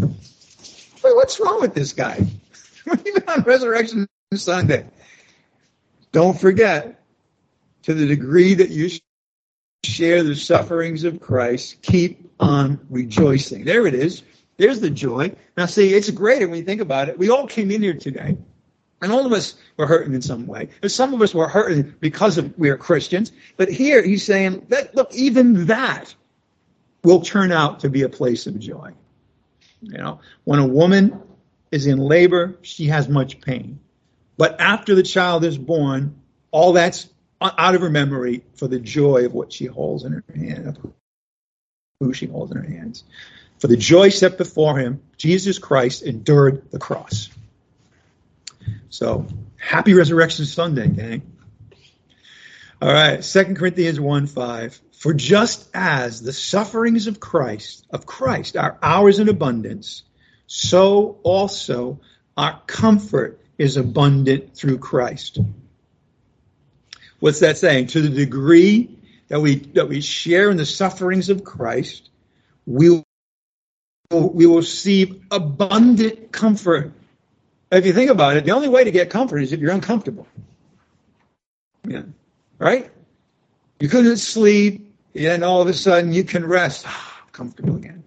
Wait, what's wrong with this guy? Even on Resurrection Sunday. Don't forget, to the degree that you share the sufferings of Christ, keep on rejoicing. There it is. There's the joy. Now, see, it's great when you think about it. We all came in here today, and all of us were hurting in some way. And some of us were hurting because of we are Christians. But here he's saying that look, even that will turn out to be a place of joy. You know, when a woman is in labor, she has much pain. But after the child is born, all that's out of her memory for the joy of what she holds in her hand, of who she holds in her hands. For the joy set before him, Jesus Christ endured the cross. So, happy Resurrection Sunday, gang. All right, 2 Corinthians 1 5. For just as the sufferings of Christ, of Christ are ours in abundance, so also our comfort is abundant through Christ. What's that saying? To the degree that we that we share in the sufferings of Christ, we we will receive abundant comfort. If you think about it, the only way to get comfort is if you're uncomfortable. Yeah. Right? You couldn't sleep, and all of a sudden you can rest. Ah, comfortable again.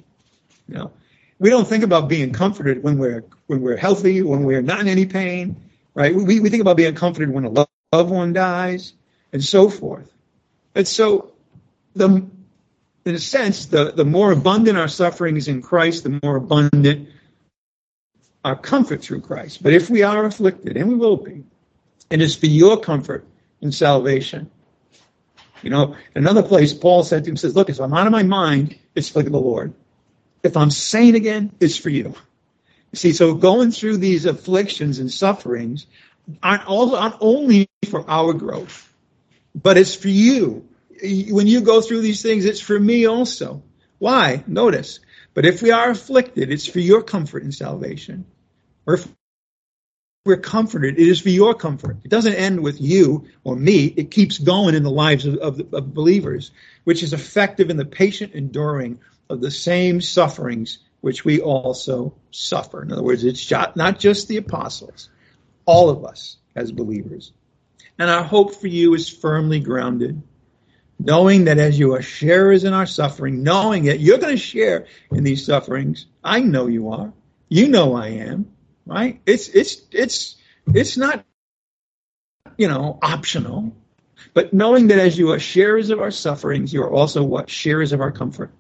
You know, we don't think about being comforted when we're when we're healthy, when we're not in any pain, right? We, we think about being comforted when a loved one dies, and so forth. And so, the in a sense, the, the more abundant our sufferings in Christ, the more abundant our comfort through Christ. But if we are afflicted, and we will be, and it is for your comfort and salvation. You know, another place, Paul said to him, says, Look, if I'm out of my mind, it's for the Lord. If I'm sane again, it's for you. See, so going through these afflictions and sufferings aren't, all, aren't only for our growth, but it's for you. When you go through these things, it's for me also. Why? Notice. But if we are afflicted, it's for your comfort and salvation. Or if we're comforted, it is for your comfort. It doesn't end with you or me. It keeps going in the lives of, of, of believers, which is effective in the patient enduring of the same sufferings which we also suffer. In other words, it's not just the apostles, all of us as believers. And our hope for you is firmly grounded, knowing that as you are sharers in our suffering, knowing that you're going to share in these sufferings, I know you are. You know I am, right? It's it's it's it's not you know optional, but knowing that as you are sharers of our sufferings, you are also what sharers of our comfort.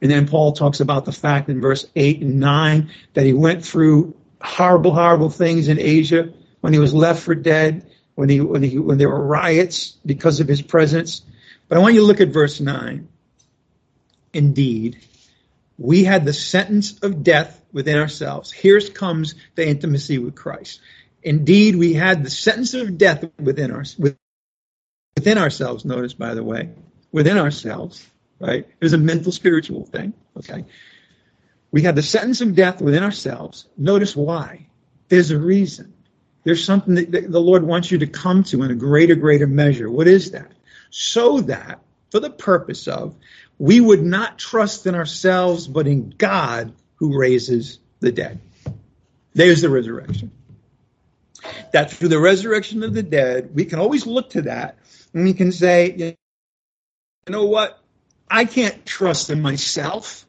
And then Paul talks about the fact in verse 8 and 9 that he went through horrible, horrible things in Asia when he was left for dead, when, he, when, he, when there were riots because of his presence. But I want you to look at verse 9. Indeed, we had the sentence of death within ourselves. Here comes the intimacy with Christ. Indeed, we had the sentence of death within, our, within ourselves, notice, by the way, within ourselves right? It was a mental spiritual thing, okay? We had the sentence of death within ourselves. Notice why. There's a reason. There's something that the Lord wants you to come to in a greater, greater measure. What is that? So that, for the purpose of, we would not trust in ourselves, but in God who raises the dead. There's the resurrection. That through the resurrection of the dead, we can always look to that and we can say, you know what? I can't trust in myself,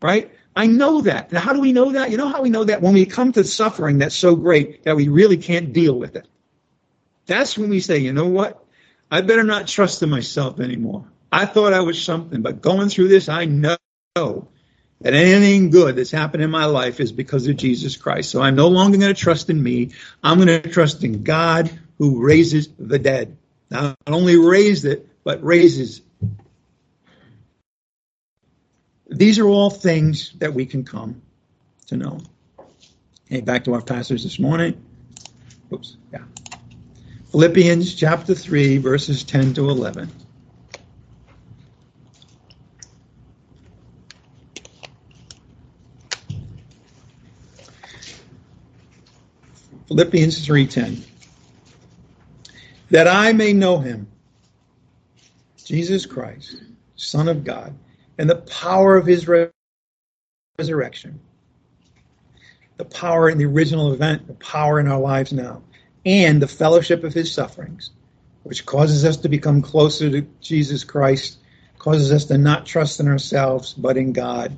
right? I know that. Now, how do we know that? You know how we know that? When we come to suffering that's so great that we really can't deal with it. That's when we say, you know what? I better not trust in myself anymore. I thought I was something, but going through this, I know that anything good that's happened in my life is because of Jesus Christ. So I'm no longer going to trust in me. I'm going to trust in God who raises the dead. Not only raised it, but raises these are all things that we can come to know. Okay, back to our passage this morning. Oops, yeah. Philippians chapter 3, verses 10 to 11. Philippians 3:10 that I may know him Jesus Christ son of God and the power of his resurrection. The power in the original event, the power in our lives now, and the fellowship of his sufferings, which causes us to become closer to Jesus Christ, causes us to not trust in ourselves, but in God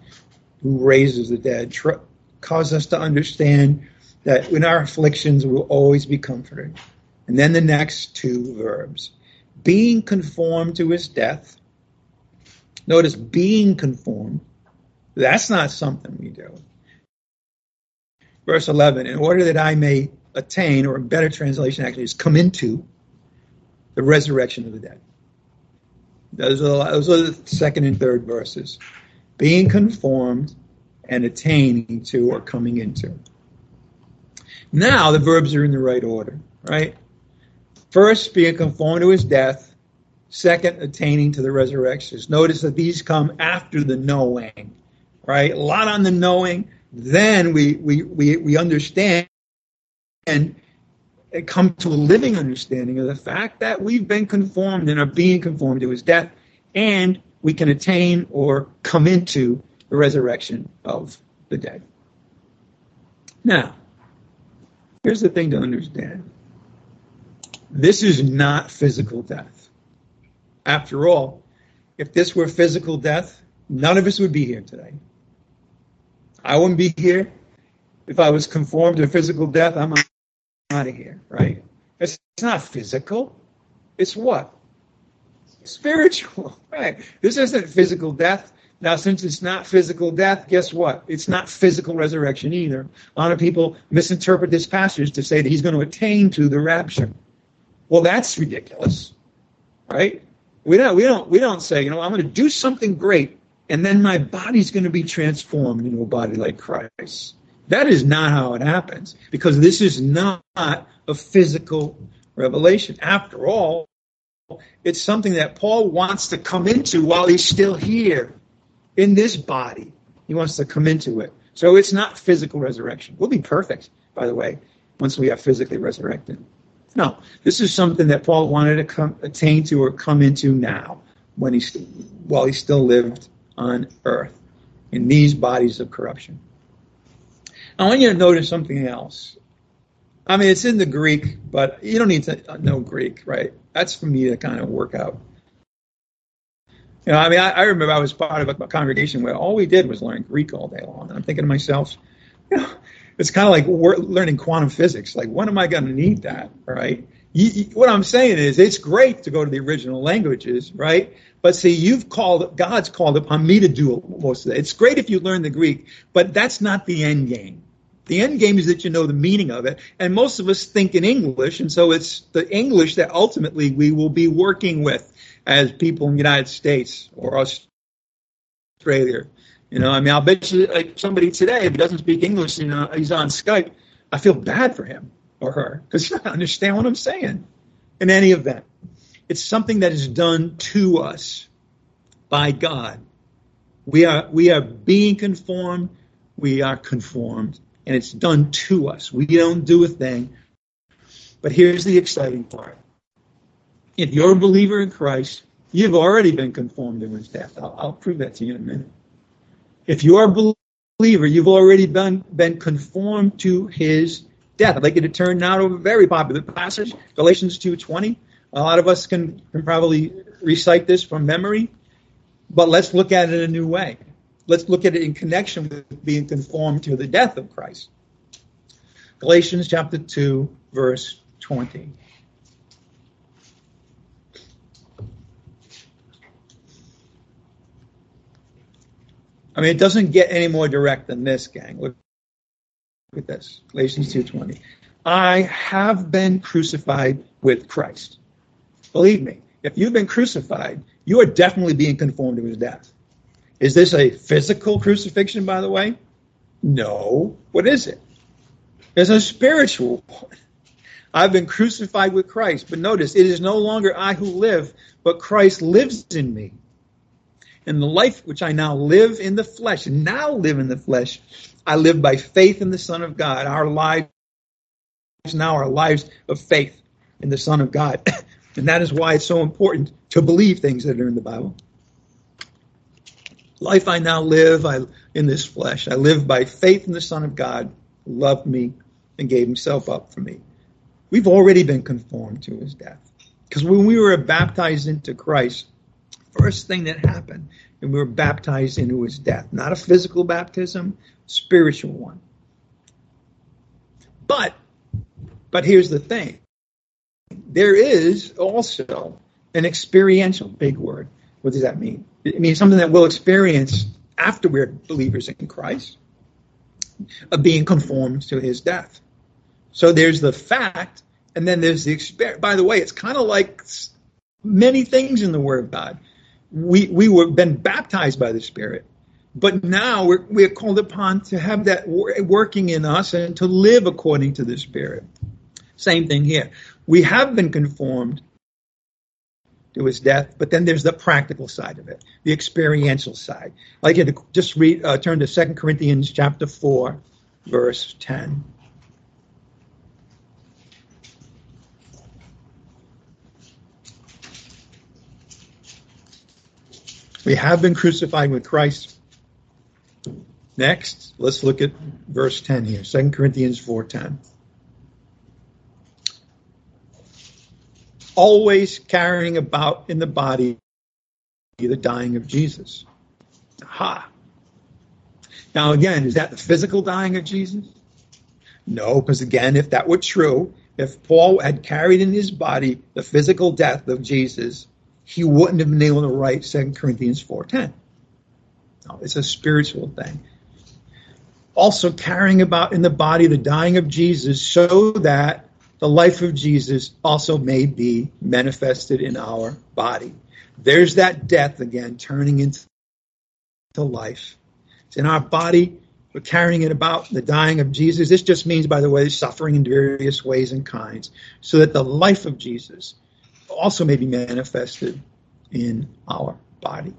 who raises the dead, Tr- causes us to understand that in our afflictions we'll always be comforted. And then the next two verbs being conformed to his death Notice being conformed. That's not something we do. Verse 11, in order that I may attain, or a better translation actually is come into the resurrection of the dead. Those are, the, those are the second and third verses. being conformed and attaining to or coming into. Now the verbs are in the right order, right? First, being conformed to his death. Second, attaining to the resurrection. Notice that these come after the knowing, right? A lot on the knowing. Then we we we, we understand and come to a living understanding of the fact that we've been conformed and are being conformed to his death, and we can attain or come into the resurrection of the dead. Now, here's the thing to understand this is not physical death. After all, if this were physical death, none of us would be here today. I wouldn't be here if I was conformed to physical death. I'm out of here, right? It's, it's not physical. It's what? Spiritual, right? This isn't physical death. Now, since it's not physical death, guess what? It's not physical resurrection either. A lot of people misinterpret this passage to say that he's going to attain to the rapture. Well, that's ridiculous, right? We don't, we don't, we don't say, you know, I'm going to do something great, and then my body's going to be transformed into a body like Christ. That is not how it happens because this is not a physical revelation. After all, it's something that Paul wants to come into while he's still here in this body. He wants to come into it. So it's not physical resurrection. We'll be perfect, by the way, once we are physically resurrected. No, this is something that Paul wanted to come, attain to or come into now, when he while he still lived on earth in these bodies of corruption. I want you to notice something else. I mean, it's in the Greek, but you don't need to know Greek, right? That's for me to kind of work out. You know, I mean, I, I remember I was part of a, a, congregation where all we did was learn Greek all day long. And I'm thinking to myself, you know, it's kind of like learning quantum physics. Like, when am I going to need that, right? You, you, what I'm saying is, it's great to go to the original languages, right? But see, you've called, God's called upon me to do most of that. It's great if you learn the Greek, but that's not the end game. The end game is that you know the meaning of it. And most of us think in English, and so it's the English that ultimately we will be working with as people in the United States or Australia. You know, I mean, I'll bet you like somebody today, if he doesn't speak English, you uh, know, he's on Skype, I feel bad for him or her because you don't understand what I'm saying. In any event, it's something that is done to us by God. We are we are being conformed. We are conformed, and it's done to us. We don't do a thing. But here's the exciting part: if you're a believer in Christ, you've already been conformed to His death. I'll, I'll prove that to you in a minute. If you are a believer, you've already been been conformed to His death. I'd like you to turn now to a very popular passage, Galatians 2.20. A lot of us can, can probably recite this from memory, but let's look at it in a new way. Let's look at it in connection with being conformed to the death of Christ. Galatians chapter 2, verse 20. I mean, it doesn't get any more direct than this, gang. Look at this. Galatians 2.20. I have been crucified with Christ. Believe me, if you've been crucified, you are definitely being conformed to his death. Is this a physical crucifixion, by the way? No. What is it? It's a spiritual one. I've been crucified with Christ. But notice, it is no longer I who live, but Christ lives in me. And the life which I now live in the flesh, now live in the flesh, I live by faith in the Son of God. Our lives now are lives of faith in the Son of God. And that is why it's so important to believe things that are in the Bible. Life I now live I, in this flesh. I live by faith in the Son of God who loved me and gave himself up for me. We've already been conformed to his death. Because when we were baptized into Christ, first thing that happened, and we were baptized into his death. Not a physical baptism, spiritual one. But, but here's the thing there is also an experiential big word. What does that mean? It means something that we'll experience after we're believers in Christ, of being conformed to his death. So there's the fact, and then there's the experience. By the way, it's kind of like many things in the Word of God. We we were been baptized by the Spirit, But now we're, we're called upon to have that working in us and to live according to the Spirit. Same thing here. We have been conformed to his death, but then there's the practical side of it, the experiential side. I'd like you to just read, uh, turn to 2 Corinthians chapter 4, verse 10. We have been crucified with Christ. Next, let's look at verse 10 here, 2 Corinthians 4:10. Always carrying about in the body the dying of Jesus. Aha. Now again, is that the physical dying of Jesus? No, because again, if that were true, if Paul had carried in his body the physical death of Jesus, he wouldn't have been able to write 2 Corinthians 4.10. No, it's a spiritual thing. Also carrying about in the body the dying of Jesus so that the life of Jesus also may be manifested in our body. There's that death again turning into life. It's in our body. We're carrying it about the dying of Jesus. This just means, by the way, suffering in various ways and kinds, so that the life of Jesus also may be manifested in our body.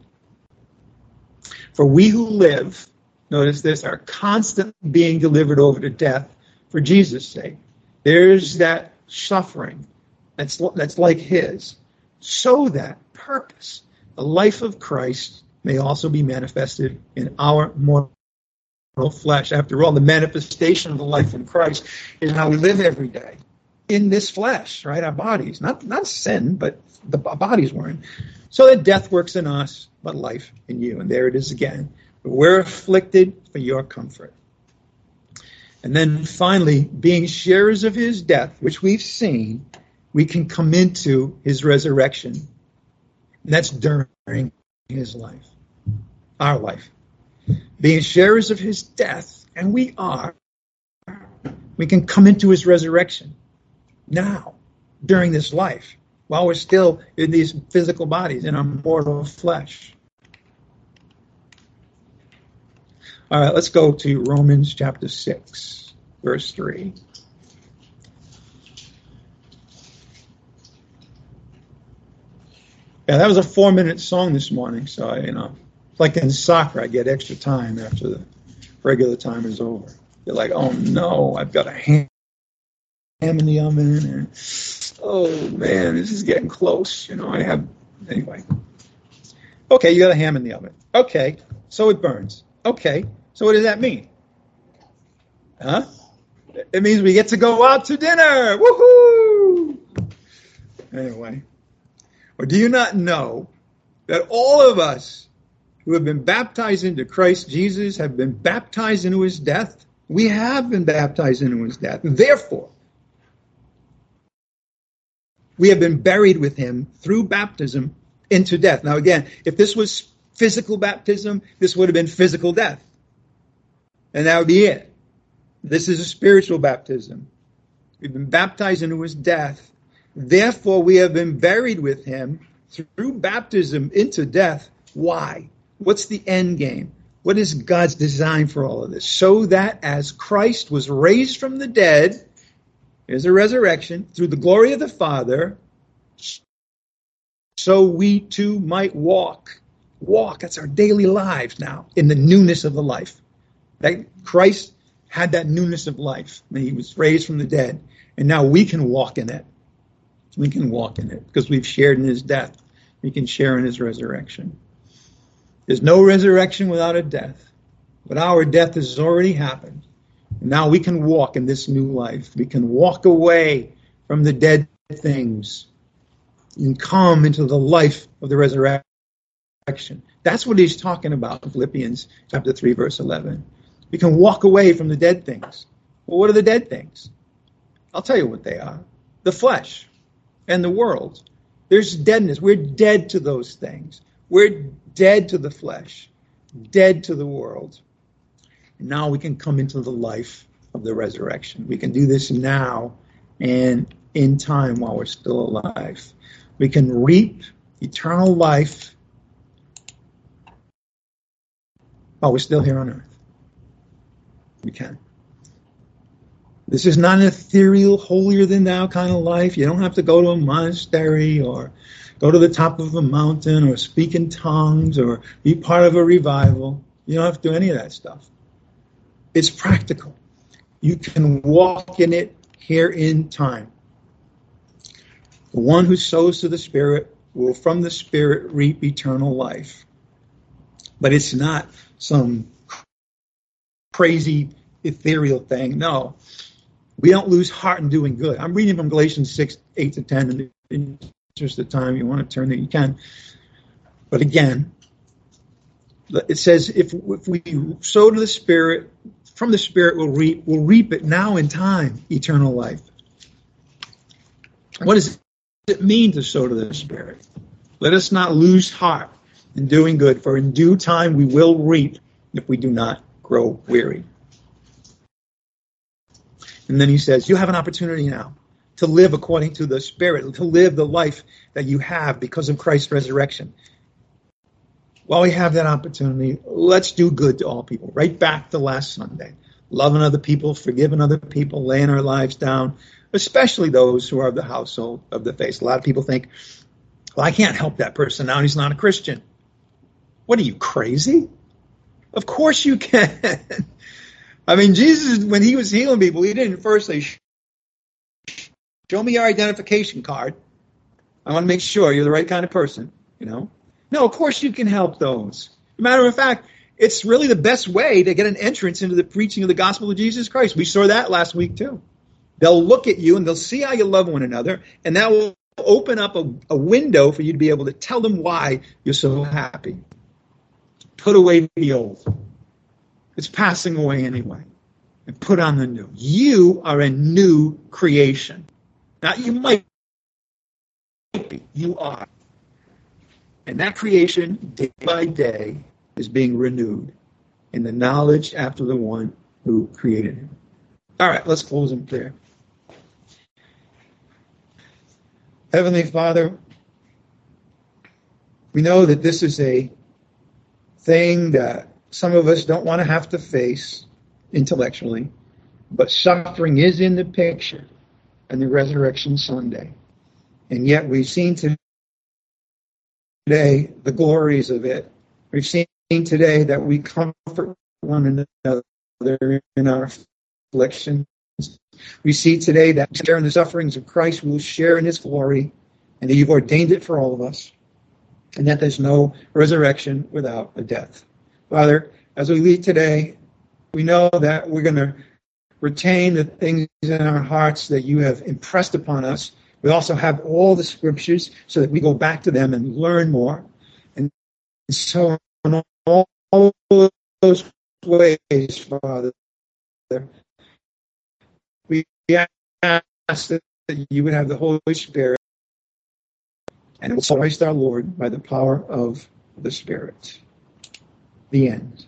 For we who live, notice this, are constantly being delivered over to death for Jesus' sake. There's that suffering that's, that's like his, so that purpose, the life of Christ, may also be manifested in our mortal flesh. After all, the manifestation of the life in Christ is how we live every day in this flesh, right? Our bodies, not not sin, but the bodies were in. So that death works in us, but life in you. And there it is again. We're afflicted for your comfort. And then finally, being sharers of his death, which we've seen, we can come into his resurrection. And that's during his life, our life. Being sharers of his death, and we are, we can come into his resurrection now, during this life, while we're still in these physical bodies, in our mortal flesh. All right, let's go to Romans chapter 6, verse 3. Yeah, that was a four minute song this morning, so I, you know, like in soccer, I get extra time after the regular time is over. You're like, oh no, I've got a hand ham in the oven, and oh man, this is getting close. You know, I have anyway. Okay, you got a ham in the oven. Okay, so it burns. Okay, so what does that mean? Huh? It means we get to go out to dinner. Woohoo! Anyway, or do you not know that all of us who have been baptized into Christ Jesus have been baptized into his death? We have been baptized into his death. Therefore, we have been buried with him through baptism into death. Now, again, if this was physical baptism, this would have been physical death. And that would be it. This is a spiritual baptism. We've been baptized into his death. Therefore, we have been buried with him through baptism into death. Why? What's the end game? What is God's design for all of this? So that as Christ was raised from the dead, is a resurrection through the glory of the Father, so we too might walk. Walk, that's our daily lives now, in the newness of the life. That Christ had that newness of life when he was raised from the dead, and now we can walk in it. We can walk in it because we've shared in his death. We can share in his resurrection. There's no resurrection without a death, but our death has already happened. Now we can walk in this new life. We can walk away from the dead things and come into the life of the resurrection. That's what he's talking about in Philippians chapter 3, verse 11. We can walk away from the dead things. Well, what are the dead things? I'll tell you what they are the flesh and the world. There's deadness. We're dead to those things. We're dead to the flesh, dead to the world. And Now we can come into the life of the resurrection. We can do this now and in time while we're still alive. We can reap eternal life while we're still here on earth. We can. This is not an ethereal, holier than thou kind of life. You don't have to go to a monastery or go to the top of a mountain or speak in tongues or be part of a revival. You don't have to do any of that stuff. It's practical. You can walk in it here in time. The one who sows to the Spirit will from the Spirit reap eternal life. But it's not some crazy ethereal thing. No. We don't lose heart in doing good. I'm reading from Galatians 6, 8 to 10, and in of time, you want to turn it, you can. But again, it says if, if we sow to the Spirit, from the Spirit we'll reap, we'll reap it now in time, eternal life. What does it mean to sow to the Spirit? Let us not lose heart in doing good, for in due time we will reap if we do not grow weary. And then he says, You have an opportunity now to live according to the Spirit, to live the life that you have because of Christ's resurrection. While we have that opportunity, let's do good to all people. Right back to last Sunday. Loving other people, forgiving other people, laying our lives down, especially those who are of the household of the faith. A lot of people think, well, I can't help that person now. He's not a Christian. What are you, crazy? Of course you can. I mean, Jesus, when he was healing people, he didn't first say, show me your identification card. I want to make sure you're the right kind of person, you know? No, of course you can help those. matter of fact, it's really the best way to get an entrance into the preaching of the gospel of Jesus Christ. We saw that last week too. They'll look at you and they'll see how you love one another, and that will open up a, a window for you to be able to tell them why you're so happy. Put away the old. It's passing away anyway. And put on the new. You are a new creation. Now, you might be. You are. And that creation, day by day, is being renewed in the knowledge after the one who created him. All right, let's close in prayer. Heavenly Father, we know that this is a thing that some of us don't want to have to face intellectually, but suffering is in the picture and the resurrection Sunday. And yet we've seen today the glories of it. We've seen today that we comfort one another in our afflictions. We see today that share in the sufferings of Christ, we will share in his glory, and that you've ordained it for all of us, and that there's no resurrection without a death. Father, as we leave today, we know that we're going to retain the things in our hearts that you have impressed upon us. We also have all the scriptures so that we go back to them and learn more. And so, in all, those ways, Father, we ask that you would have the Holy Spirit and Christ our Lord by the power of the Spirit the end.